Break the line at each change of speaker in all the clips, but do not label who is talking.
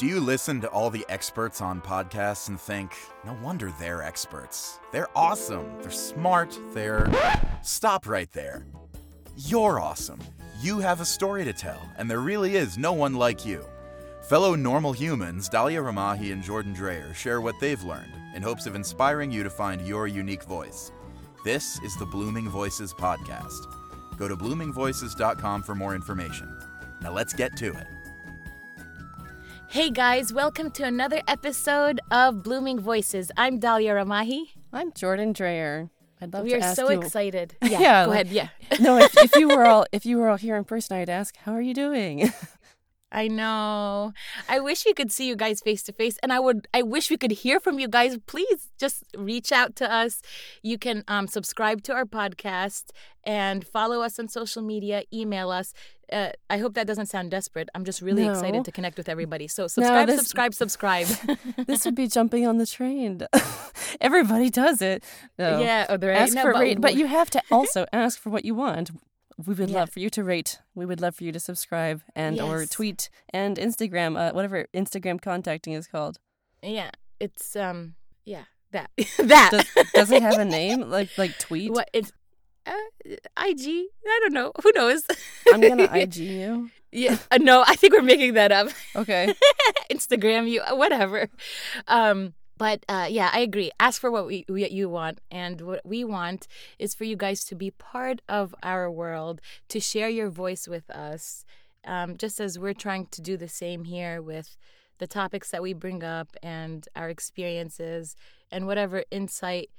Do you listen to all the experts on podcasts and think, no wonder they're experts? They're awesome. They're smart. They're. Stop right there. You're awesome. You have a story to tell, and there really is no one like you. Fellow normal humans, Dahlia Ramahi and Jordan Dreyer share what they've learned in hopes of inspiring you to find your unique voice. This is the Blooming Voices Podcast. Go to bloomingvoices.com for more information. Now let's get to it.
Hey guys, welcome to another episode of Blooming Voices. I'm Dahlia Ramahi.
I'm Jordan Dreyer. I'd love you.
we
to
are
ask
so
you.
excited. Yeah,
Yeah,
go
like-
ahead. Yeah,
no, if, if you were all if you were all here in person, I'd ask, "How are you doing?"
I know. I wish we could see you guys face to face, and I would. I wish we could hear from you guys. Please just reach out to us. You can um, subscribe to our podcast and follow us on social media. Email us. Uh, I hope that doesn't sound desperate. I'm just really
No.
excited to connect with everybody. So subscribe,
this-
subscribe, subscribe.
this would be jumping on the train. Everybody does it. No.
Yeah, oh,
ask
no,
for
but
but you have to also ask for what you want. We would
Yeah.
love for you to rate. We would love for you to subscribe and or tweet and Instagram, uh, whatever Instagram contacting is called.
Yeah, it's um, yeah, that that
Does, does it have a name like like tweet?
What it's uh, IG? I don't know. Who knows?
I'm gonna IG you.
yeah, uh, no, I think we're making that up.
Okay.
Instagram you, uh, whatever. Um, but uh, yeah, I agree. Ask for what we what you want, and what we want is for you guys to be part of our world, to share your voice with us, um, just as we're trying to do the same here with the topics that we bring up and our experiences and whatever insight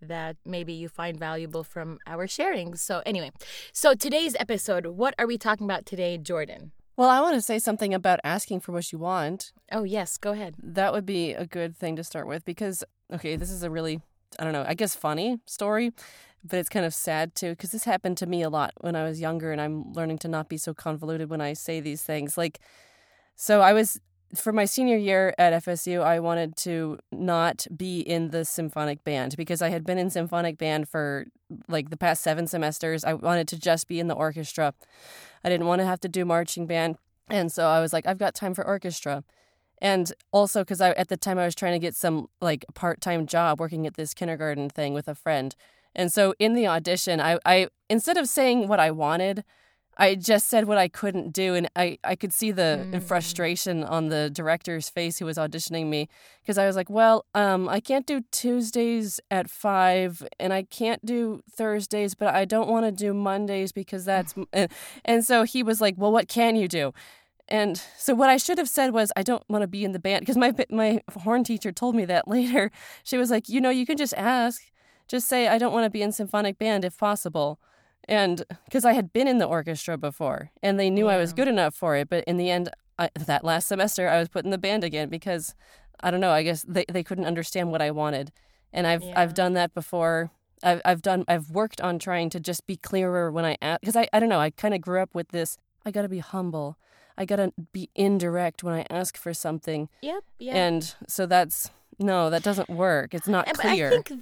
that maybe you find valuable from our sharing. So anyway, so today's episode, what are we talking about today, Jordan?
Well, I want to say something about asking for what you want.
Oh yes, go ahead.
That would be a good thing to start with because, okay, this is a really, I don't know, I guess funny story, but it's kind of sad too because this happened to me a lot when I was younger and I'm learning to not be so convoluted when I say these things. Like, so I was, for my senior year at FSU, I wanted to not be in the symphonic band because I had been in symphonic band for like the past seven semesters. I wanted to just be in the orchestra. I didn't want to have to do marching band. And so I was like, I've got time for orchestra and also because I at the time I was trying to get some like part time job working at this kindergarten thing with a friend, and so in the audition, I I instead of saying what I wanted, I just said what I couldn't do, and I I could see the
Mm.
frustration on the director's face who was auditioning me because I was like, well, um, I can't do Tuesdays at five, and I can't do Thursdays, but I don't want to do Mondays because that's and, and so he was like, well, what can you do? And so what I should have said was I don't want to be in the band because my my horn teacher told me that later. She was like, "You know, you can just ask. Just say I don't want to be in symphonic band if possible." And because I had been in the orchestra before and they knew I was good enough for it, but in the end I, that last semester I was put in the band again because I don't know, I guess they they couldn't understand what I wanted. And I've
Yeah.
I've done that before. I've I've done I've worked on trying to just be clearer when I ask because I I don't know, I kind of grew up with this I got to be humble. I gotta be indirect when I ask for something,
Yep. Yeah.
and so that's no, that doesn't work. It's not
And-
clear.
I think,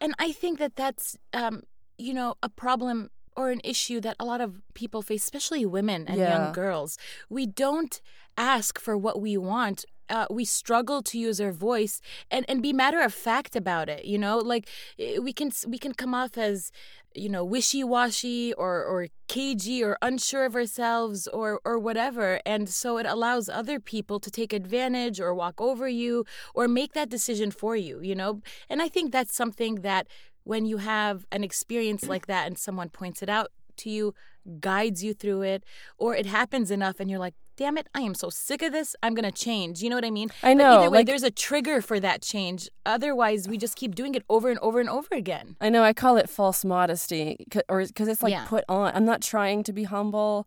and I think that that's, um, you know, a problem or an issue that a lot of people face, especially women and
Yeah.
young girls. We don't ask for what we want. Uh, we struggle to use our voice and, and be matter of fact about it. You know, like eh, we can we can come off as you know wishy washy or or cagey or unsure of ourselves or or whatever, and so it allows other people to take advantage or walk over you or make that decision for you. You know, and I think that's something that when you have an experience like that and someone points it out to you, guides you through it, or it happens enough and you're like, damn it, I am so sick of this, I'm going to change. You know what I mean?
I
But
know,
either way,
like-
there's a trigger for that change. Otherwise, we just keep doing it over and over and over again.
I know I call it false modesty or because it's like
Yeah.
put on. I'm not trying to be humble.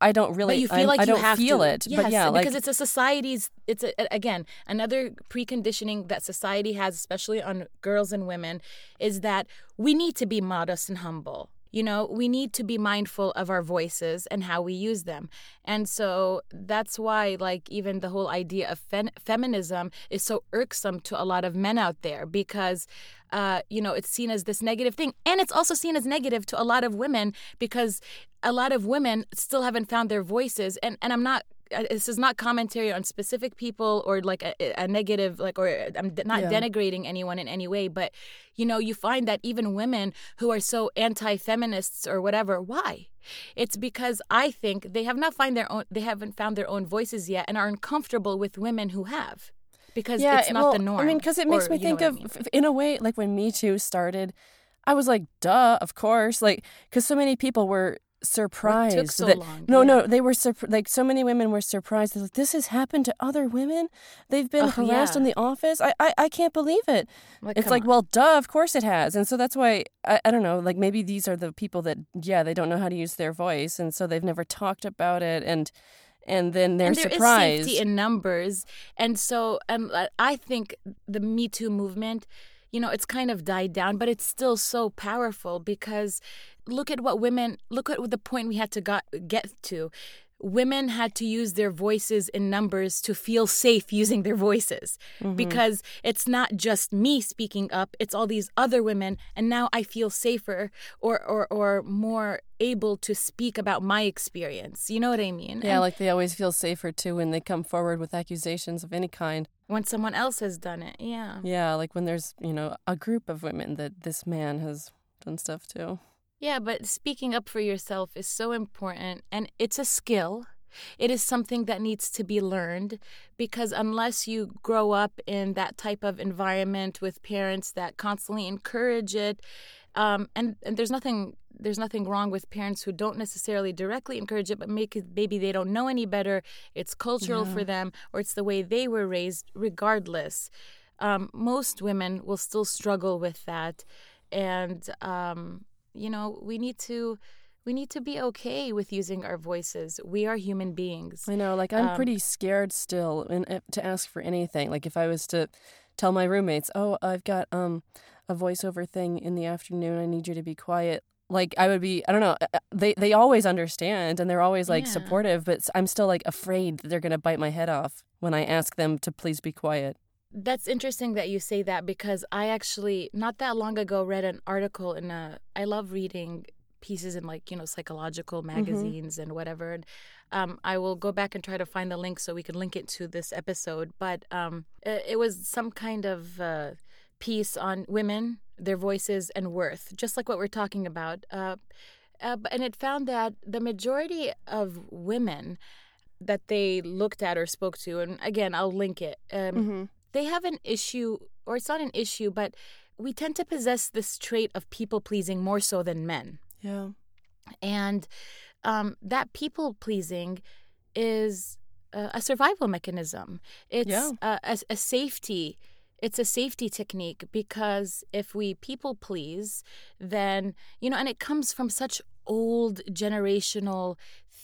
I don't really.
but you feel
I,
like
I
you
don't
have
feel
to.
it.
Yes,
but yeah, like
because it's a society's. It's a, again another preconditioning that society has, especially on girls and women, is that we need to be modest and humble. You know, we need to be mindful of our voices and how we use them. And so that's why, like, even the whole idea of feminism is so irksome to a lot of men out there because, uh, you know, it's seen as this negative thing. And it's also seen as negative to a lot of women because a lot of women still haven't found their voices. And, and I'm not Uh, this is not commentary on specific people or like a, a negative like or um, i'm not
Yeah.
denigrating anyone in any way but you know you find that even women who are so anti-feminists or whatever why it's because i think they have not find their own they haven't found their own voices yet and are uncomfortable with women who have because yeah, it's not
well,
the norm
I mean, because it makes
or-
me think
what I
of,
mean.
in a way, like when Me Too started, I was like, duh, of course. Like, because so many people were surprised
so
that
long,
no
yeah.
no they were surp- like so many women were surprised. Like this has happened to other women? They've been
Oh,
harassed
yeah.
in the office? I, I i can't believe it.
Like,
it's like
on.
well duh of course it has. And so that's why I, I don't know like maybe these are the people that yeah they don't know how to use their voice and so they've never talked about it and and then they're
and there is
surprised.
safety in numbers and so um, I- i think the me too movement you know it's kind of died down but it's still so powerful because look at what women look at the point we had to got, get to women had to use their voices in numbers to feel safe using their voices
Mm-hmm.
because it's not just me speaking up it's all these other women and now i feel safer or or, or more able to speak about my experience you know what i mean
yeah
And-
like they always feel safer too when they come forward with accusations of any kind
when someone else has done it. Yeah.
yeah like when there's you know a group of women that this man has done stuff to
Yeah, but speaking up for yourself is so important and it's a skill. It is something that needs to be learned because unless you grow up in that type of environment with parents that constantly encourage it, um, and, and there's nothing there's nothing wrong with parents who don't necessarily directly encourage it, but make it, maybe they don't know any better. It's cultural for them, or it's the way they were raised. Regardless, um, most women will still struggle with that, and um, you know we need to we need to be okay with using our voices. We are human beings.
I know, like I'm
Um,
pretty scared still and uh, to ask for anything. Like if I was to tell my roommates, "Oh, I've got um a voiceover thing in the afternoon. I need you to be quiet." Like I would be, I don't know. uh, uh, They they always understand and they're always like
Yeah.
supportive, but I'm still like afraid that they're gonna bite my head off when I ask them to please be quiet.
That's interesting that you say that because I actually not that long ago read an article in a I love reading pieces in like, you know, psychological magazines and whatever. And um, I will go back and try to find the link so we can link it to this episode. But um, it, it was some kind of uh, piece on women, their voices, and worth, just like what we're talking about. Uh, uh, and it found that the majority of women that they looked at or spoke to, and again, I'll link it. Um, they have an issue, or it's not an issue, but we tend to possess this trait of people pleasing more so than men.
Yeah.
And um, that people pleasing is a, a survival mechanism. It's
Yeah.
a, a, a safety. It's a safety technique because if we people please, then, you know, and it comes from such old generational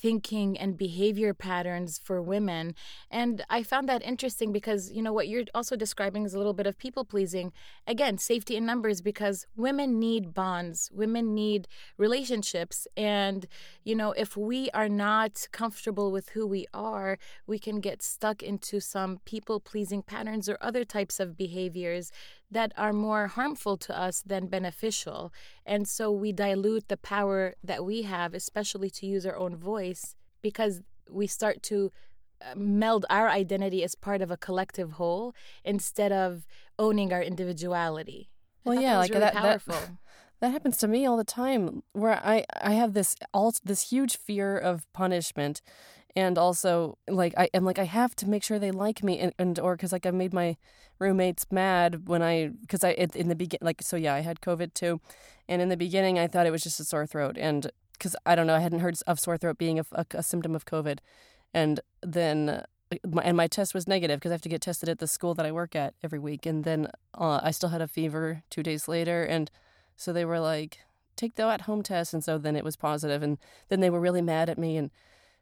thinking and behavior patterns for women. And I found that interesting because, you know, what you're also describing is a little bit of people pleasing. Again, safety in numbers because women need bonds, women need relationships. And, you know, if we are not comfortable with who we are, we can get stuck into some people pleasing patterns or other types of behaviors that are more harmful to us than beneficial. And so we dilute the power that we have, especially to use our own voice, because we start to uh, meld our identity as part of a collective whole instead of owning our individuality.
Well, yeah,
that
like
really
that- that-
powerful.
That happens to me all the time where I I have this all this huge fear of punishment and also like I am like I have to make sure they like me and, and or cuz like I made my roommates mad when I cuz I in the begin like so yeah I had covid too and in the beginning I thought it was just a sore throat and cuz I don't know I hadn't heard of sore throat being a, a, a symptom of covid and then uh, my, and my test was negative because I have to get tested at the school that I work at every week and then uh, I still had a fever 2 days later and so they were like, take the at home test. And so then it was. And then they were really mad at me. And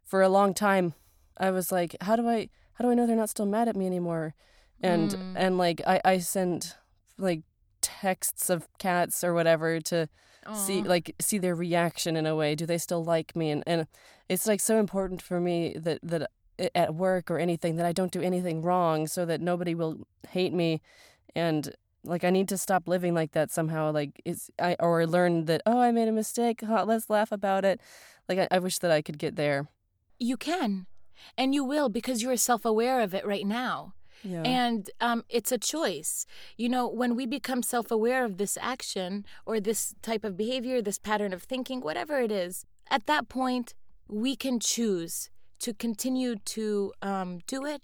for a long time, I was like, how do I, how do I know they're not still mad at me anymore? And,
Mm.
and like, I, I sent like texts of cats or whatever to see, like, see their reaction in a way. Do they still like me? And, and it's like so important for me that, that at work or anything that I don't do anything wrong so that nobody will hate me. And like I need to stop living like that somehow. Like it's I or learn that oh I made a mistake. Huh, let's laugh about it. Like I, I wish that I could get there.
You can. And you will because you're self aware of it right now.
Yeah.
And um, it's a choice. You know, when we become self aware of this action or this type of behavior, this pattern of thinking, whatever it is, at that point, we can choose to continue to um, do it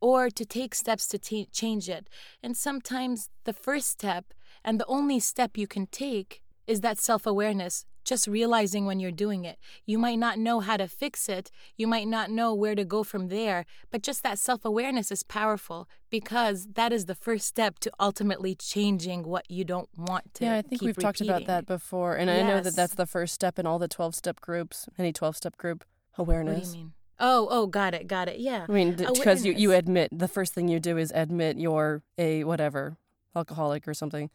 or to take steps to t- change it. And sometimes the first step and the only step you can take is that self awareness just realizing when you're doing it. You might not know how to fix it, you might not know where to go from there, but just that self awareness is powerful because that is the first step to ultimately changing what you don't want to.
Yeah, I think we've talked about that before. And I know that that's the first step in all the 12 step groups, any 12 step group
What
awareness.
do you mean? Oh, oh, got it, got it. Yeah.
I mean, because you, you admit, the first thing you do is admit you're a whatever, alcoholic or something.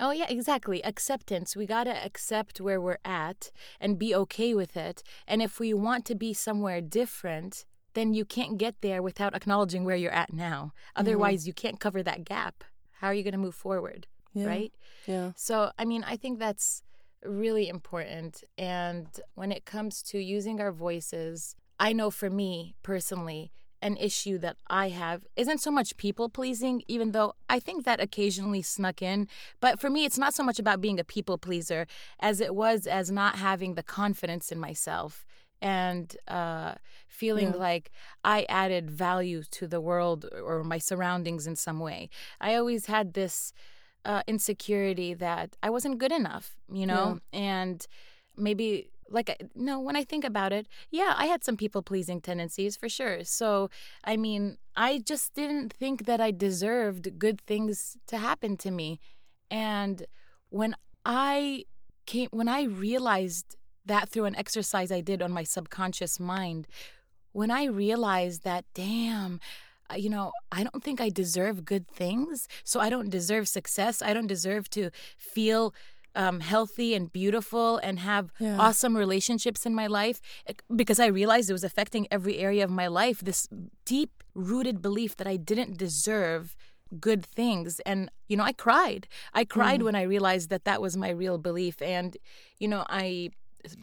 Oh, yeah, exactly. Acceptance. We got to accept where we're at and be okay with it. And if we want to be somewhere different, then you can't get there without acknowledging where you're at now. Mm-hmm. Otherwise, you can't cover that gap. How are you going to move forward?
Yeah.
Right?
Yeah.
So, I mean, I think that's really important. And when it comes to using our voices, I know for me personally, an issue that I have isn't so much people pleasing, even though I think that occasionally snuck in. But for me, it's not so much about being a people pleaser as it was as not having the confidence in myself and uh, feeling
Yeah.
like I added value to the world or my surroundings in some way. I always had this uh, insecurity that I wasn't good enough, you know, and maybe like no when i think about it yeah i had some people pleasing tendencies for sure so i mean i just didn't think that i deserved good things to happen to me and when i came when i realized that through an exercise i did on my subconscious mind when i realized that damn uh, you know, I don't think I deserve good things. So I don't deserve success. I don't deserve to feel um, healthy and beautiful and have
Yeah.
awesome relationships in my life eh, because I realized it was affecting every area of my life. This deep rooted belief that I didn't deserve good things. And, you know, I cried. I cried when I realized that that was my real belief. And, you know, I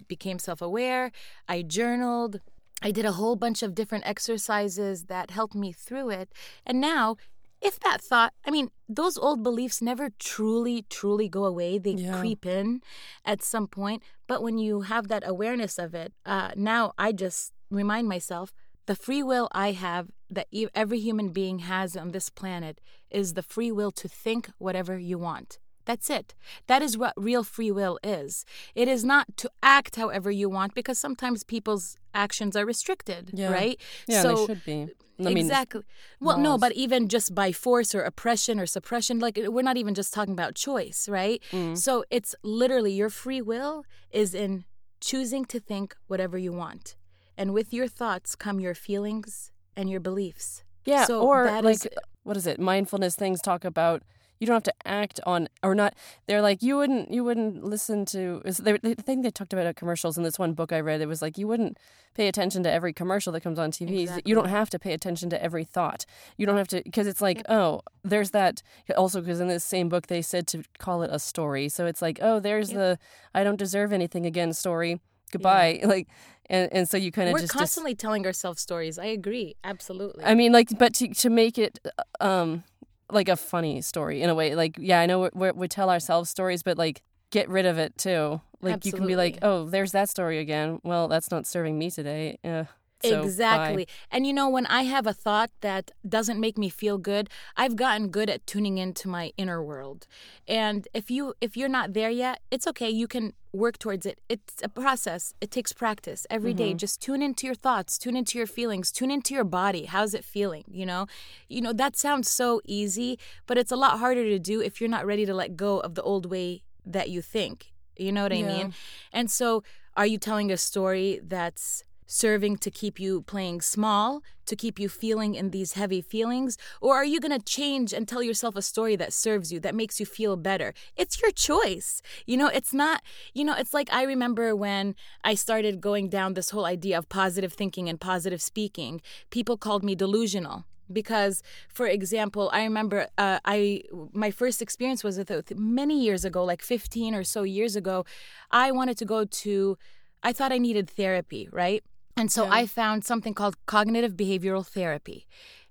became self aware. I journaled. I did a whole bunch of different exercises that helped me through it. And now, if that thought, I mean, those old beliefs never truly, truly go away. They
Yeah.
creep in at some point. But when you have that awareness of it, uh, now I just remind myself the free will I have, that every human being has on this planet, is the free will to think whatever you want. That's it. That is what real free will is. It is not to act however you want because sometimes people's actions are restricted,
Yeah.
right?
Yeah,
so
they should be. I mean,
exactly. Well, no, but even just by force or oppression or suppression, like we're not even just talking about choice, right?
Mm.
So it's literally your free will is in choosing to think whatever you want. And with your thoughts come your feelings and your beliefs.
Yeah,
So
or like
is-
what is it? Mindfulness things talk about you don't have to act on or not. They're like you wouldn't you wouldn't listen to. is- They, they, I think they talked about at commercials in this one book I read. It was like you wouldn't pay attention to every commercial that comes on TV. You don't have to pay attention to every thought. You don't have to because it's like oh there's that. Also because in this same book they said to call it a story. So it's like oh there's the I don't deserve anything again story. Goodbye. Like and and so you kind of
We're
just dis-
constantly telling ourselves stories. I agree. Absolutely.
I mean, like, but to to make it um like a funny story in a way, like, yeah, I know we we we tell ourselves stories, but like, get rid of it too. Like, you can be like, oh, there's that story again. Well, that's not serving me today. Uh, so, bye.
exactly. And you know, when I have a thought that doesn't make me feel good, I've gotten good at tuning into my inner world. And if you if you're not there yet, it's okay. You can work towards it. It's a process. It takes practice every day.
Mm-hmm.
Just tune into your thoughts, tune into your feelings, tune into your body. How's it feeling? You know? You know, that sounds so easy, but it's a lot harder to do if you're not ready to let go of the old way that you think. You know what I
Yeah.
mean? And so, are you telling a story that's serving to keep you playing small, to keep you feeling in these heavy feelings? Or are you going to change and tell yourself a story that serves you, that makes you feel better? It's your choice. You know, it's not, you know, it's like I remember when I started going down this whole idea of positive thinking and positive speaking, people called me delusional because for example i remember uh, i my first experience was with it many years ago like 15 or so years ago i wanted to go to i thought i needed therapy right And so
Yeah.
I found something called cognitive behavioral therapy.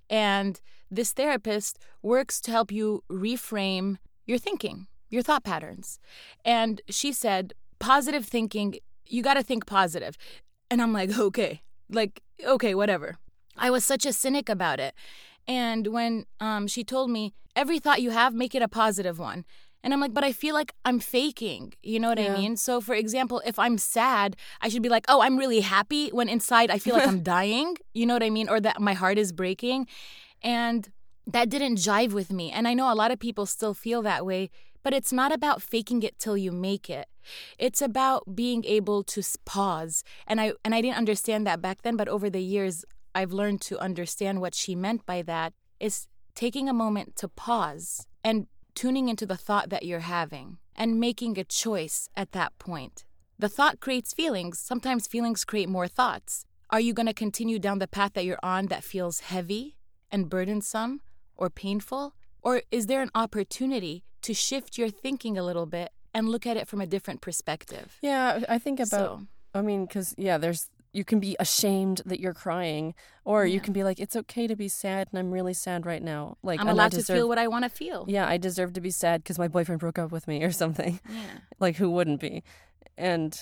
And this therapist works to help you reframe your thinking, your thought patterns. And she said, positive thinking, you got to think positive. And I'm like, okay, like, okay, whatever. I was such a cynic about it. And when um, she told me, every thought you have, make it a positive one. And I'm like, but I feel like I'm faking. You know what
Yeah.
I mean? So, for example, if I'm sad, I should be like, oh, I'm really happy when inside I feel like I'm dying. You know what I mean? Or that my heart is breaking. And that didn't jive with me. And I know a lot of people still feel that way, but it's not about faking it till you make it. It's about being able to pause. And I and I didn't understand that back then, but over the years I've learned to understand what she meant by that is taking a moment to pause and tuning into the thought that you're having and making a choice at that point. The thought creates feelings. Sometimes feelings create more thoughts. Are you going to continue down the path that you're on that feels heavy and burdensome or painful? Or is there an opportunity to shift your thinking a little bit and look at it from a different perspective?
Yeah, I think about.
So,
I mean, because yeah, there's you can be ashamed that you're crying, or you can be like, it's okay to be sad, and I'm really sad right now. Like
I'm allowed to feel what I want to feel.
Yeah, I deserve to be sad because my boyfriend broke up with me or something.
Yeah.
Like who wouldn't be? And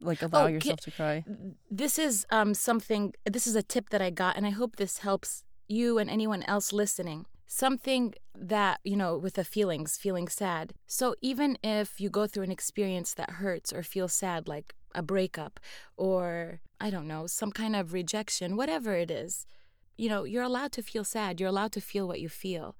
like allow
Oh,
yourself to cry.
This is um, something, this is a tip that I got, and I hope this helps you and anyone else listening. Something that, you know, with the feelings, feeling sad. So even if you go through an experience that hurts or feels sad, like a breakup or, I don't know, some kind of rejection, whatever it is, you know, you're allowed to feel sad. You're allowed to feel what you feel.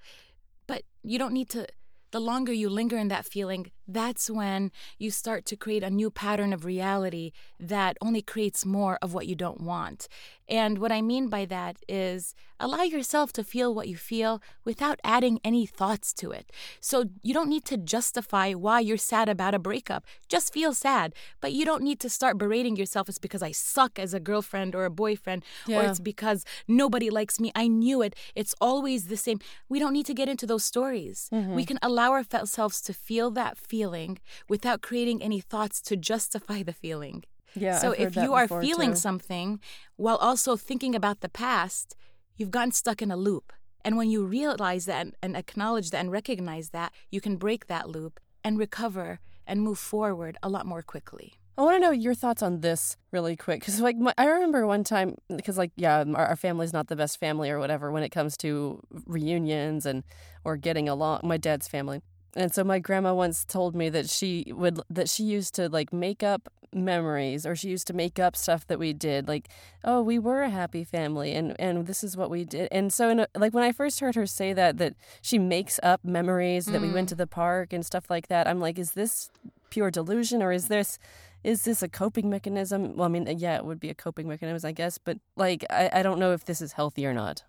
But you don't need to, the longer you linger in that feeling, that's when you start to create a new pattern of reality that only creates more of what you don't want. And what I mean by that is allow yourself to feel what you feel without adding any thoughts to it. So you don't need to justify why you're sad about a breakup. Just feel sad. But you don't need to start berating yourself. It's because I suck as a girlfriend or a boyfriend, or it's because nobody likes me. I knew it. It's always the same. We don't need to get into those stories. We mm-hmm. can allow ourselves to feel that feeling without creating any thoughts to justify the feeling.
Yeah.
so
I've
if you are feeling
too.
something while also thinking about the past, you've gotten stuck in a loop. And when you realize that and, and acknowledge that and recognize that, you can break that loop and recover and move forward a lot more quickly.
I want to know your thoughts on this really quick because, like, my, I remember one time because, like, yeah, our, our family's not the best family or whatever when it comes to reunions and or getting along. My dad's family, and so my grandma once told me that she would that she used to like make up memories or she used to make up stuff that we did like oh we were a happy family and and this is what we did. And so in a, like when i first heard her say that that she makes up memories that we went to mm. the park and stuff like that i'm like is this pure delusion or is this is this a coping mechanism? Well i mean yeah it would be a coping mechanism i guess but like i, I don't know if this is healthy or not.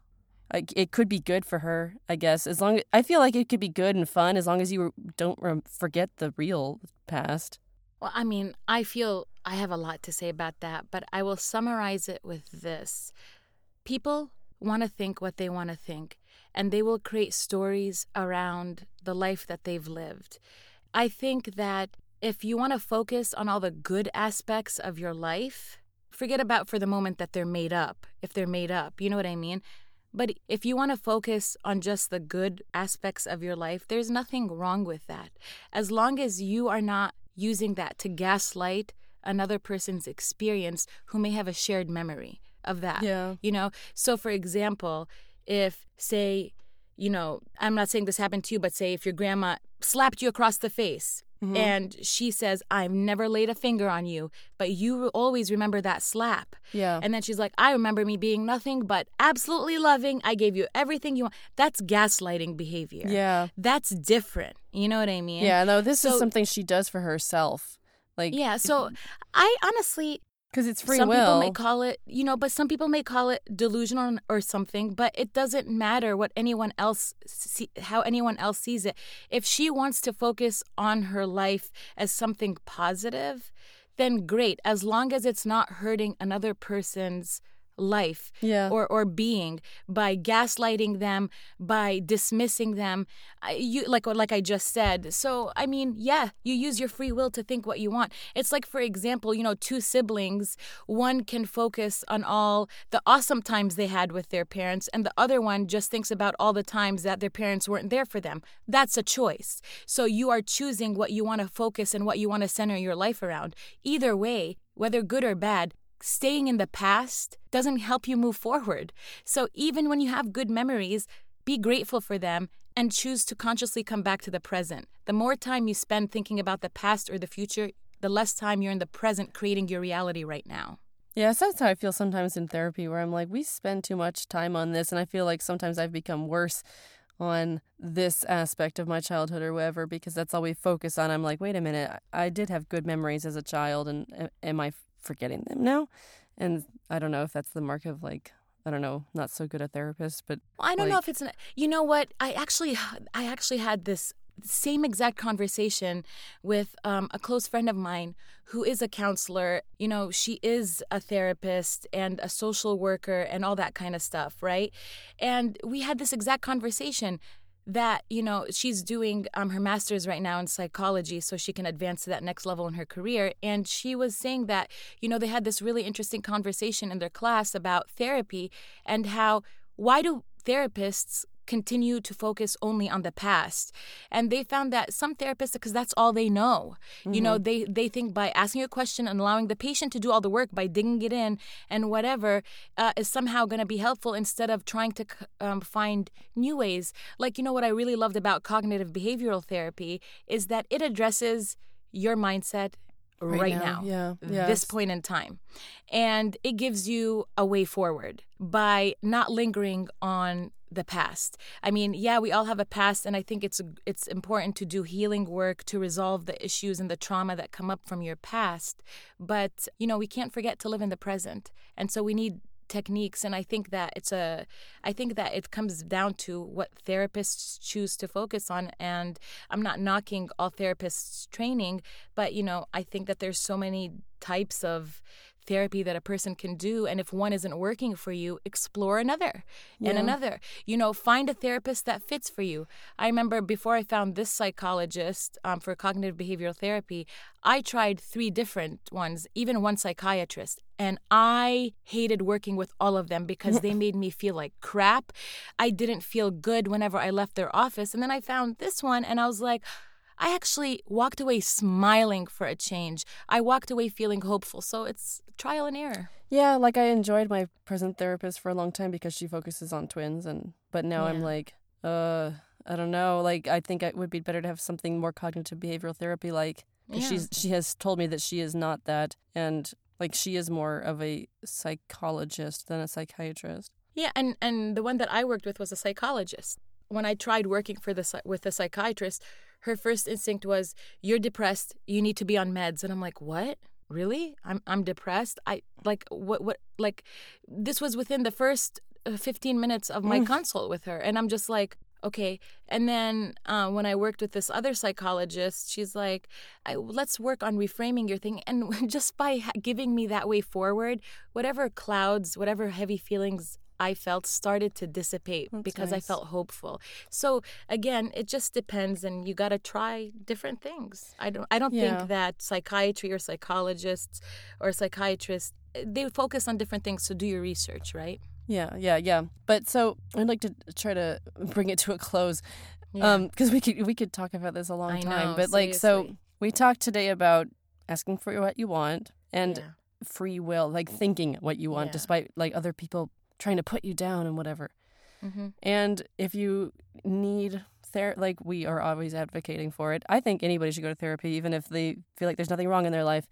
Like it could be good for her i guess as long as i feel like it could be good and fun as long as you don't rem- forget the real past
Well, I mean, I feel I have a lot to say about that, but I will summarize it with this. People want to think what they want to think, and they will create stories around the life that they've lived. I think that if you want to focus on all the good aspects of your life, forget about for the moment that they're made up, if they're made up. You know what I mean? But if you want to focus on just the good aspects of your life, there's nothing wrong with that. As long as you are not using that to gaslight another person's experience who may have a shared memory of that.
Yeah.
You know, so for example, if, say, you know, I'm not saying this happened to you, but say if your grandma slapped you across the face Mm-hmm. and she says, I've never laid a finger on you, but you always remember that slap.
yeah
And then she's like, I remember me being nothing but absolutely loving. I gave you everything you want. That's gaslighting behavior.
yeah
That's different. You know what I mean?
yeah no this is something she does for herself like
Yeah. So I honestly,
because it's free
some
will
people may call it, you know, but some people may call it delusional or something, but it doesn't matter what anyone else see, how anyone else sees it. If she wants to focus on her life as something positive, then great, as long as it's not hurting another person's life
Yeah.
or or being by gaslighting them by dismissing them. You like like I just said so I mean yeah you use your free will to think what you want. It's like for example you know two siblings one can focus on all the awesome times they had with their parents and the other one just thinks about all the times that their parents weren't there for them. That's a choice. So you are choosing what you want to focus and what you want to center your life around. Either way whether good or bad staying in the past doesn't help you move forward. So even when you have good memories, be grateful for them and choose to consciously come back to the present. The more time you spend thinking about the past or the future, the less time you're in the present creating your reality right now.
Yeah, so that's how I feel sometimes in therapy, where I'm like, we spend too much time on this, and I feel like sometimes I've become worse on this aspect of my childhood or whatever because that's all we focus on. I'm like, wait a minute, I did have good memories as a child, and a- am I forgetting them now? And I don't know if that's the mark of like, I don't know, not so good a therapist, but
I don't know if it's an, you know what I actually I actually had this same exact conversation with um, a close friend of mine who is a counselor. You know, she is a therapist and a social worker and all that kind of stuff, right? And we had this exact conversation that you know she's doing um, her master's right now in psychology so she can advance to that next level in her career. And she was saying that you know they had this really interesting conversation in their class about therapy and how why do therapists continue to focus only on the past. And they found that some therapists because that's all they know. You know they they think by asking a question and allowing the patient to do all the work by digging it in and whatever uh, is somehow going to be helpful instead of trying to um, find new ways. Like you know what i really loved about cognitive behavioral therapy is that it addresses your mindset right, now,
yeah, yeah,
this point in time. And it gives you a way forward by not lingering on the past. I mean, yeah, we all have a past and I think it's it's important to do healing work to resolve the issues and the trauma that come up from your past, but you know, we can't forget to live in the present. And so we need techniques and I think that it's a I think that it comes down to what therapists choose to focus on and I'm not knocking all therapists training but you know I think that there's so many types of therapy that a person can do and if one isn't working for you explore another and another. You know find a therapist that fits for you. I remember before i found this psychologist um, for cognitive behavioral therapy i tried three different ones even one psychiatrist and i hated working with all of them because they made me feel like crap. I didn't feel good whenever i left their office and then i found this one and i was like I actually walked away smiling for a change. I walked away feeling hopeful. So it's trial and error.
Yeah, like I enjoyed my present therapist for a long time because she focuses on twins and but now I'm like, uh, I don't know. Like I think it would be better to have something more cognitive behavioral therapy like
Yeah.
she's she has told me that she is not that and like she is more of a psychologist than a psychiatrist.
Yeah, and and the one that I worked with was a psychologist. When I tried working for the with a psychiatrist, her first instinct was, "You're depressed. You need to be on meds." And I'm like, "What? Really? I'm I'm depressed? I like what what like this was within the first uh, 15 minutes of my
Mm.
consult with her, and I'm just like." Okay, and then uh, when I worked with this other psychologist, she's like, I, "Let's work on reframing your thing." And just by ha- giving me that way forward, whatever clouds, whatever heavy feelings I felt started to dissipate
That's
because I felt hopeful. So again, it just depends, and you got to try different things. I don't. I don't
Yeah.
think that psychiatry or psychologists or psychiatrists they focus on different things. So do your research, right?
Yeah, yeah, yeah. But so I'd like to try to bring it to a close.
Yeah.
Um, because we could we could talk about this a long
I
time.
know,
but like so we talked today about asking for what you want and
Yeah.
free will, like thinking what you want
Yeah.
despite like other people trying to put you down and whatever.
Mhm.
And if you need ther like we are always advocating for it. I think anybody should go to therapy even if they feel like there's nothing wrong in their life.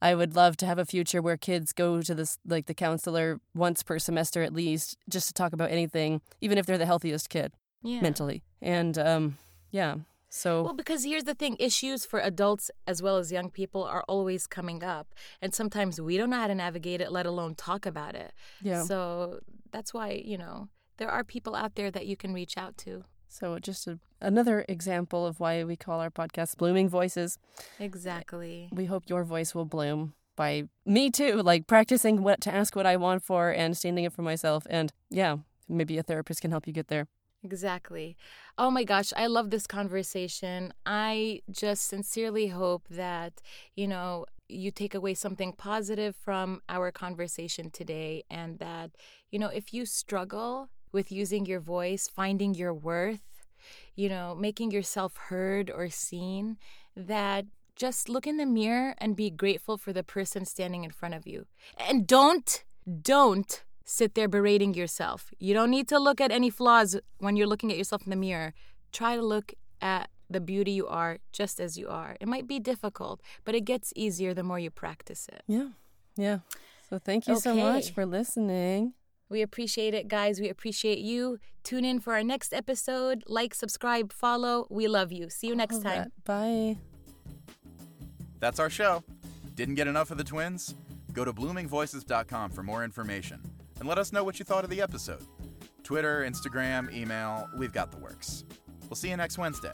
I would love to have a future where kids go to this like the counselor once per semester at least just to talk about anything, even if they're the healthiest kid
Yeah.
mentally. And um yeah. So
Well, because here's the thing issues for adults as well as young people are always coming up. And sometimes we don't know how to navigate it, let alone talk about it.
yeah.
So that's why, you know, there are people out there that you can reach out to.
So just a, another example of why we call our podcast Blooming Voices.
Exactly.
We hope your voice will bloom by me too, like practicing what to ask what I want for and standing up for myself. And yeah, maybe a therapist can help you get there.
Exactly. Oh my gosh, I love this conversation. I just sincerely hope that, you know, you take away something positive from our conversation today and that, you know, if you struggle with using your voice, finding your worth, you know, making yourself heard or seen, that just look in the mirror and be grateful for the person standing in front of you. And don't, don't sit there berating yourself. You don't need to look at any flaws when you're looking at yourself in the mirror. Try to look at the beauty you are just as you are. It might be difficult, but it gets easier the more you practice it.
Yeah. Yeah. So thank you okay. so much for listening.
We appreciate it, guys. We appreciate you. Tune in for our next episode. Like, subscribe, follow. We love you. See you next time.
Bye.
That's our show. Didn't get enough of the twins? Go to bloomingvoices.com for more information and let us know what you thought of the episode. Twitter, Instagram, email, we've got the works. We'll see you next Wednesday.